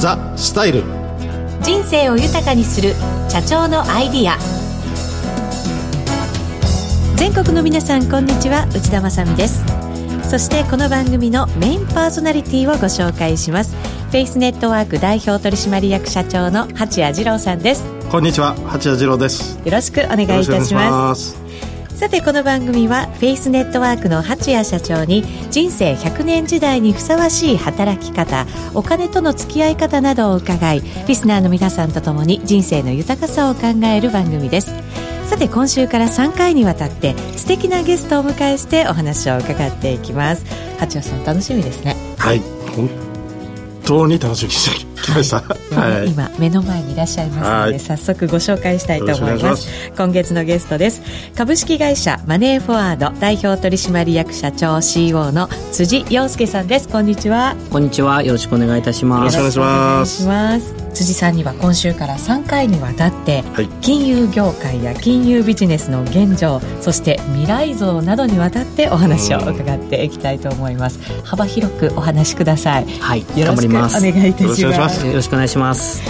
ザ・スタイル。人生を豊かにする社長のアイディア。全国の皆さんこんにちは。内田まさです。そしてこの番組のメインパーソナリティをご紹介します。フェイスネットワーク代表取締役社長の八谷二郎さんです。こんにちは。八谷二郎です。よろしくお願いいたしますさてこの番組はフェイスネットワークの八谷社長に人生100年時代にふさわしい働き方お金との付き合い方などを伺いリスナーの皆さんとともに人生の豊かさを考える番組です。さて今週から3回にわたって素敵なゲストをお迎えしてお話を伺っていきます。八谷さん楽しみですね。はい本当に楽しみにしてきました、はい、今目の前にいらっしゃいますので、早速ご紹介したいと思います。今月のゲストです。株式会社マネーフォワード代表取締役社長 CEO の辻洋介さんです。こんにちは。こんにちは。よろしくお願いいたします。よろしくお願いします辻さんには今週から3回にわたって、はい、金融業界や金融ビジネスの現状そして未来像などにわたってお話を伺っていきたいと思います。幅広くお話しください。はいよろしくお願いいたします。よろしくお願いします。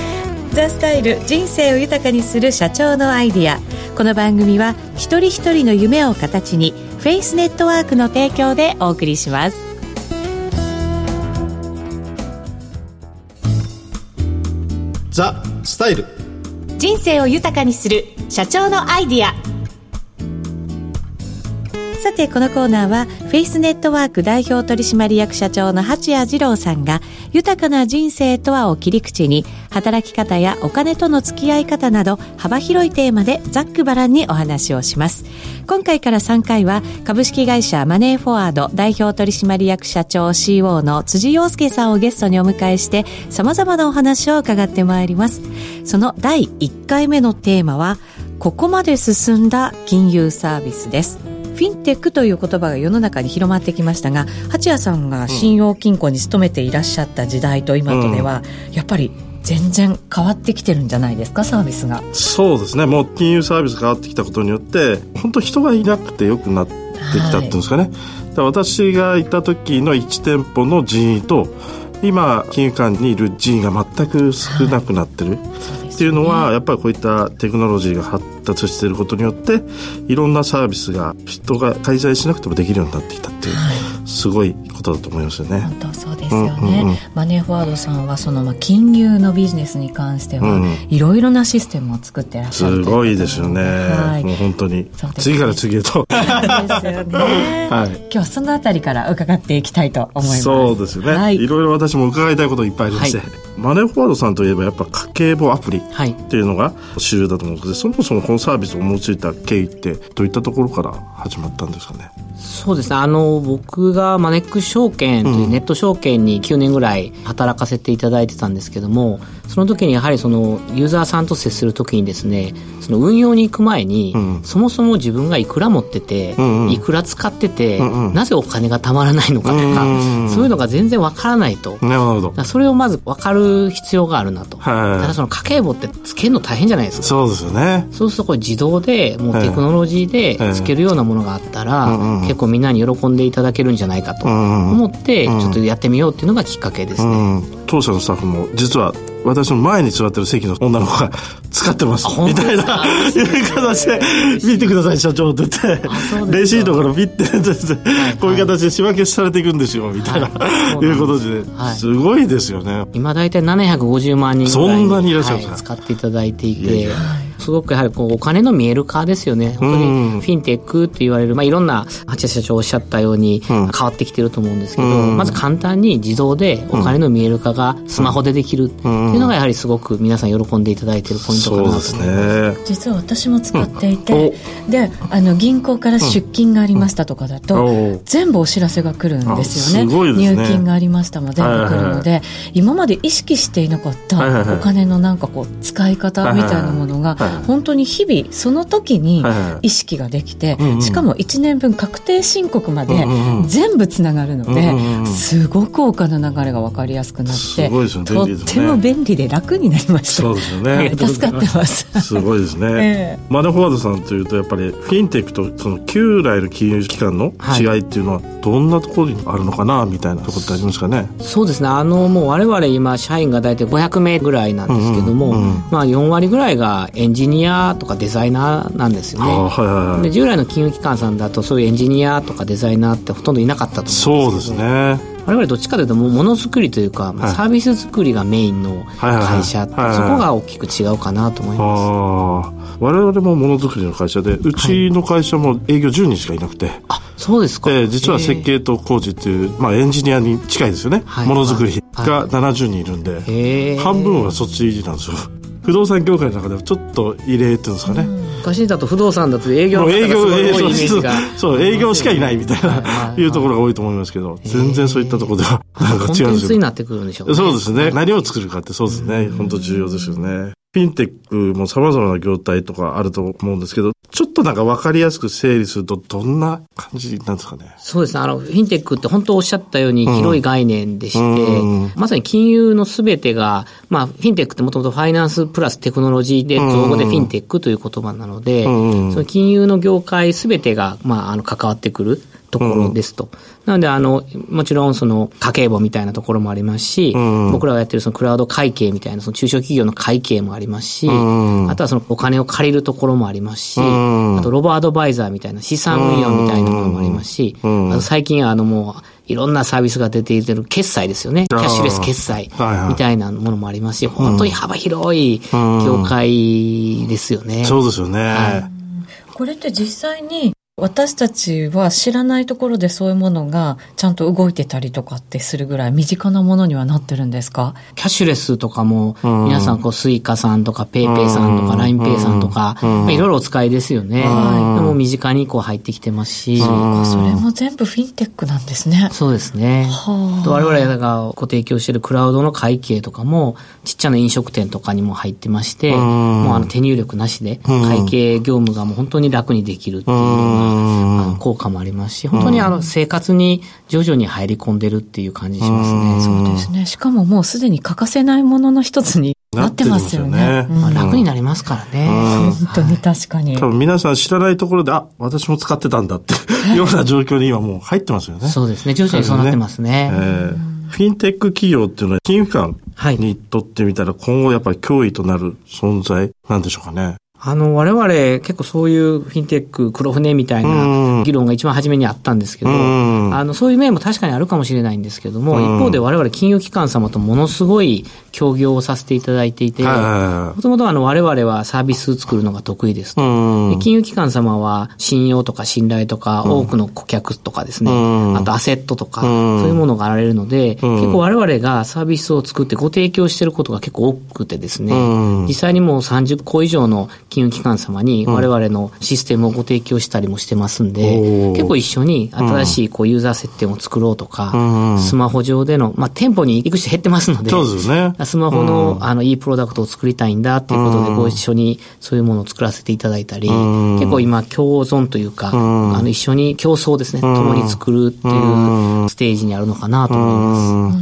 ザ・スタイル人生を豊かにする社長のアイディア。この番組は一人一人の夢を形にフェイスネットワークの提供でお送りしますザ・スタイル。人生を豊かにする社長のアイディア。さてこのコーナーはフェイスネットワーク代表取締役社長の八谷二郎さんが豊かな人生とはを切り口に働き方やお金との付き合い方など幅広いテーマでざっくばらんにお話をします。今回から3回は株式会社マネーフォワード代表取締役社長 CO の辻洋介さんをゲストにお迎えして様々なお話を伺ってまいります。その第1回目のテーマはここまで進んだ金融サービスです。フィンテックという言葉が世の中に広まってきましたが八谷さんが信用金庫に勤めていらっしゃった時代と今とでは、うん、やっぱり全然変わってきてるんじゃないですかサービスが。そうですね。もう金融サービスが変わってきたことによって本当人がいなくてよくなってきたっていうんですかね、はい、私がいた時の1店舗の人員と今金融機関にいる人員が全く少なくなってる、はいっていうのは、やっぱりこういったテクノロジーが発達していることによっていろんなサービスが人が介在しなくてもできるようになってきたっていう、はい、すごいことだと思いますよね。本当そうですよね、うんうんうん、マネーフォワードさんはそのまあ金融のビジネスに関してはいろいろなシステムを作ってらっしゃるすごいですよね、はい、もう本当に、ね、次から次へと。そうですよね、はい、今日そのあたりから伺っていきたいと思います。そうですよね、はい、いろいろ私も伺いたいこといっぱいありまして、はい、マネーフォワードさんといえばやっぱ家計簿アプリっていうのが主流だと思うんですけど、そもそもこのサービスを思いついた経緯ってどういったところから始まったんですかね？そうですね。あの僕がマネックス証券というネット証券に9年ぐらい働かせていただいてたんですけどもその時にやはりそのユーザーさんと接する時にですねその運用に行く前に、うん、そもそも自分がいくら持ってて、うんうん、いくら使ってて、うんうん、なぜお金がたまらないのかとか、うんうん、そういうのが全然わからないと。なるほど。それをまず分かる必要があるなと、はい、ただその家計簿ってつけるの大変じゃないですか。そうですよね。そうするとこれ自動でもうテクノロジーでつけるようなものがあったら、はい、結構みんなに喜んでいただけるんじゃないかと思って、ちょっとやってみようっていうのがきっかけですね、当社のスタッフも実は私の前に座ってる席の女の子が使ってます。みたいないう形で見てください社長って。言ってレシートからピッてこういう形で仕分けされていくんですよみたいな、いうことですごいですよね。今大体750万人ぐらいそんなにいらっしゃる、使っていただいていてすごくやはりこうお金の見える化ですよね。本当にフィンテックって言われる、まあ、いろんな八社長おっしゃったように変わってきてると思うんですけど、まず簡単に自動でお金の見える化がスマホでできるっていうのがやはりすごく皆さん喜んでいただいているポイントかなと思います。ね、実は私も使っていて、であの銀行から出金がありましたとかだと、全部お知らせが来るんですよね、ね、入金がありましたも全部来るので、今まで意識していなかったお金のなんかこう使い方みたいなものがはい、本当に日々その時に意識ができて、しかも1年分確定申告まで全部つながるので、すごくお金の流れが分かりやすくなって、ね、とっても便利で楽になりました。そうですよね。助かってます。すごいですね、えー、マネーフォワードさんというとやっぱりフィンテックとその旧来の金融機関の違いっていうのはどんなところにあるのかなみたいなところってありますかね？そうですね。あのもう我々今社員が大体500名ぐらいなんですけども、まあ4割ぐらいがエンジニアとかデザイナーなんですよね、はいはいはい、で従来の金融機関さんだとそういうエンジニアとかデザイナーってほとんどいなかったと思うんですそうですね。我々どっちかというとものづくりというか、まあ、サービス作りがメインの会社、そこが大きく違うかなと思います。我々もものづくりの会社でうちの会社も営業10人しかいなくて、はい、あそうですか。で実は設計と工事っていう、まあ、エンジニアに近いですよね、ものづくりが70人いるんで、半分はそっちなんですよ不動産業界の中ではちょっと異例っていうんですかね、昔だと不動産だと営業の営業営業そう営業しかいないみたいな いうところが多いと思いますけど全然そういったところではなんか違うんですよになってくるんでしょうね。そうですね。何を作るかってそうですね。本当重要ですよねフィンテックも様々な業態とかあると思うんですけど、ちょっとなんか分かりやすく整理するとどんな感じなんですかね？そうですね。あの、フィンテックって本当おっしゃったように広い概念でして、うん、まさに金融のすべてが、まあ、フィンテックってもともとファイナンスプラステクノロジーで、造語でフィンテックという言葉なので、うん、その金融の業界すべてが、まあ、あの、関わってくる。ところですと。うん、なので、あの、もちろんその家計簿みたいなところもありますし、うん、僕らがやってるそのクラウド会計みたいなその中小企業の会計もありますし、うん、あとはそのお金を借りるところもありますし、あとロボアドバイザーみたいな資産運用みたいなものもありますし、あと最近あのもう、いろんなサービスが出ている決済ですよね。キャッシュレス決済みたいなものもありますし、本当に幅広い業界ですよね。そうですよね。はい、これって実際に私たちは知らないところでそういうものがちゃんと動いてたりとかってするぐらい身近なものにはなってるんですか？キャッシュレスとかも、皆さんこう Suica さんとか PayPay さんとか LINE Pay さんとか、まあ、いろいろお使いですよね。でも身近にこう入ってきてますし。そうか、それも全部フィンテックなんですね。そうですね。は我々がご提供しているクラウドの会計とかも、ちっちゃな飲食店とかにも入ってまして、もうあの手入力なしで会計業務がもう本当に楽にできるっていうようなあの効果もありますし、本当にあの生活に徐々に入り込んでるっていう感じしますね。そうですね。しかももうすでに欠かせないものの一つになってますよね。まあ、楽になりますからね。本当に確かに。多分皆さん知らないところで、あ、私も使ってたんだって いうような状況に今もう入ってますよね。そうですね。徐々にそうなってますね。えーフィンテック企業っていうのは金融機関にとってみたら今後やっぱり脅威となる存在なんでしょうかね。あの、我々結構そういうフィンテック、黒船みたいな議論が一番初めにあったんですけど、あの、そういう面も確かにあるかもしれないんですけども、一方で我々金融機関様とものすごい協業をさせていただいていて、もともとあの、我々はサービス作るのが得意です。と。金融機関様は信用とか信頼とか、多くの顧客とかですね、あとアセットとか、そういうものがあられるので、結構我々がサービスを作ってご提供していることが結構多くてですね、実際にもう30個以上の金融機関様に我々のシステムをご提供したりもしてますんで、うん、結構一緒に新しいこうユーザー接点を作ろうとか、うん、スマホ上での、まあ、店舗に行く人減ってますので、そうですね。スマホの、あの、いいプロダクトを作りたいんだっていうことで、ご一緒にそういうものを作らせていただいたり、結構今、共存というか、あの、一緒に競争ですね、共に作るっていうステージにあるのかなと思います。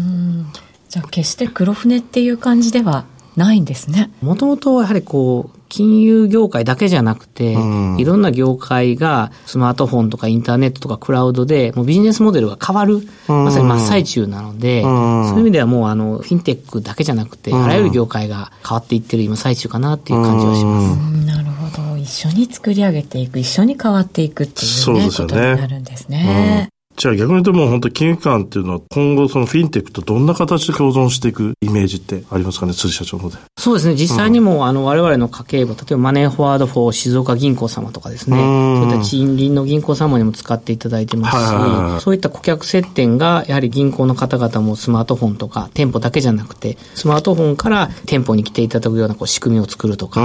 じゃあ、決して黒船っていう感じではないんですね。もともとやはりこう、金融業界だけじゃなくて、うん、いろんな業界がスマートフォンとかインターネットとかクラウドで、もうビジネスモデルが変わる、うん、まさに真っ最中なので、うん、そういう意味ではもうあの、フィンテックだけじゃなくて、あらゆる業界が変わっていってる今最中かなっていう感じはします。なるほど。一緒に作り上げていく、一緒に変わっていくっていう、ね、そうね。ことになるんですね。じゃあ逆に言うともう本当金融機関っていうのは今後そのフィンテックとどんな形で共存していくイメージってありますかね、辻社長ので？そうですね。実際にも、うん、あの我々の家計簿、例えばマネーフォワードフォー静岡銀行様とかですね、そういった地銀の銀行様にも使っていただいてますし、そういった顧客接点がやはり銀行の方々もスマートフォンとか店舗だけじゃなくて、スマートフォンから店舗に来ていただくようなこう仕組みを作るとか、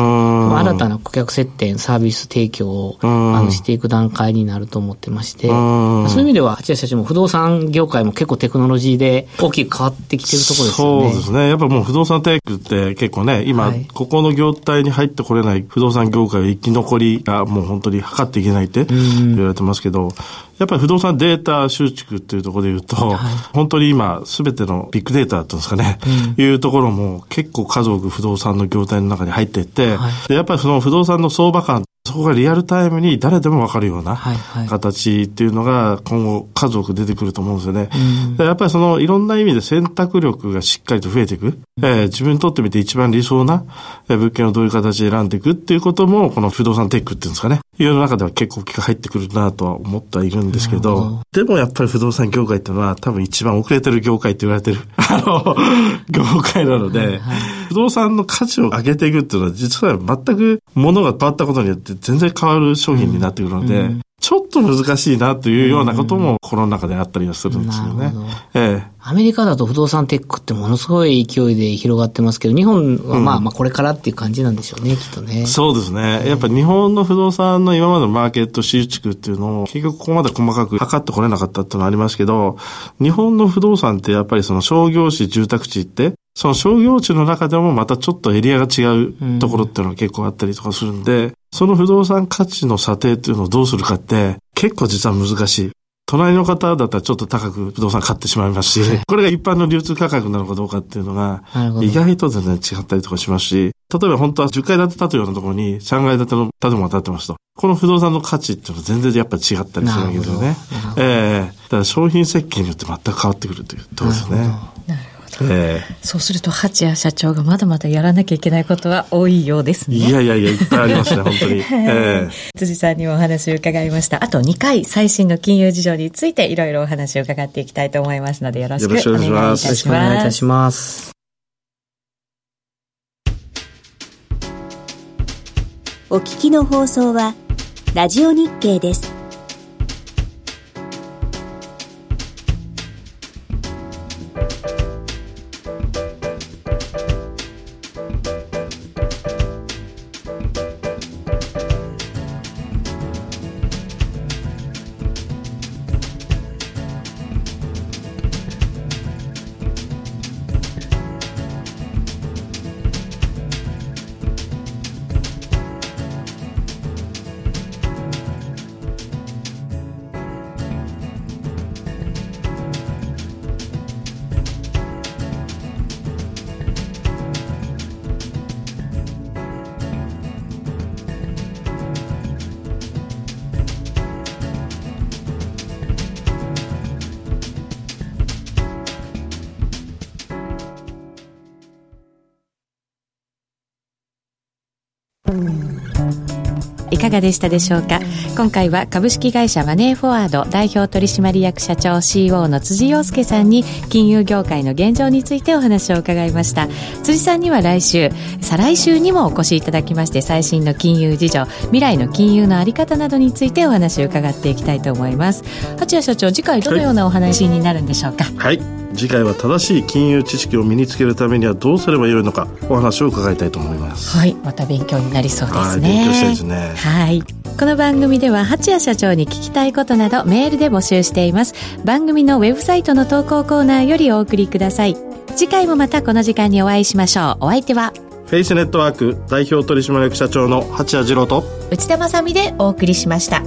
新たな顧客接点、サービス提供をあのしていく段階になると思ってまして、そういう意味では八谷社長も不動産業界も結構テクノロジーで大きく変わってきてるところですよね。そうですね。やっぱもう不動産テックって結構ね、今、はい、ここの業態に入ってこれない不動産業界の生き残りがもう本当に測っていけないって言われてますけど、やっぱり不動産データ集蓄っていうところで言うと、はい、本当に今、すべてのビッグデータっていうんですかね、うん、いうところも結構数多く不動産の業態の中に入っていって、はい、でやっぱりその不動産の相場感そこがリアルタイムに誰でもわかるような形っていうのが今後数多く出てくると思うんですよね。やっぱりそのいろんな意味で選択力がしっかりと増えていく。えー、自分にとってみて一番理想な物件をどういう形で選んでいくっていうこともこの不動産テックっていうんですかね。いう中では結構大きく入ってくるなとは思ってはいるんですけど、でもやっぱり不動産業界っていうのは多分一番遅れてる業界って言われてる、あの、業界なので、はいはい、不動産の価値を上げてい。くっていうのは実は全く物が変わったことによって全然変わる商品になってくるので、うんうんちょっと難しいなというようなことも、この中であったりはするんですよね。ええ、アメリカだと不動産テックってものすごい勢いで広がってますけど、日本はまあ、まあこれからっていう感じなんでしょうね、きっとね。そうですね。やっぱ日本の不動産の今までのマーケット集蓄っていうのを、結局ここまで細かく測ってこれなかったっていうのはありますけど、日本の不動産ってやっぱりその商業地、住宅地って、その商業地の中でもまたちょっとエリアが違うところっていうのが結構あったりとかするんで、その不動産価値の査定っていうのをどうするかって結構実は難しい。隣の方だったらちょっと高く不動産買ってしまいますし、これが一般の流通価格なのかどうかっていうのが、意外と全然違ったりとかしますし、例えば本当は10階建て建つようなところに3階建ての建物が建ってますと、この不動産の価値っていうのは全然やっぱり違ったりするわけですよね。ええ。ー、だから商品設計によって全く変わってくるというところですね。えー、そうすると八谷社長がまだまだやらなきゃいけないことは多いようですね。いやいやいや、いっぱいありますね、本当に。えー、辻さんにもお話を伺いました。あと2回、最新の金融事情についていろいろお話を伺っていきたいと思いますので、よろしくお願いいたします。よろしくお願いいたします。お聞きの放送は、ラジオ日経です。いかがでしたでしょうか？今回は株式会社マネーフォワード代表取締役社長 CEO の辻洋介さんに金融業界の現状についてお話を伺いました。辻さんには来週再来週にもお越しいただきまして最新の金融事情未来の金融のあり方などについてお話を伺っていきたいと思います。八谷社長次回どのようなお話になるんでしょうか？はい。次回は正しい金融知識を身につけるためにはどうすればよいのかお話を伺いたいと思います。はいまた勉強になりそうですね。勉強したいですね。はい。この番組では八谷社長に聞きたいことなどメールで募集しています。番組のウェブサイトの投稿コーナーよりお送りください。次回もまたこの時間にお会いしましょう。お相手はフェイスネットワーク代表取締役社長の八谷次郎と内田まさでお送りしました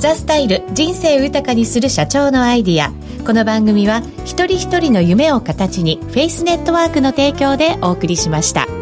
ザ・スタイル人生豊かにする社長のアイディアこの番組は一人一人の夢を形にフェイスネットワークの提供でお送りしました。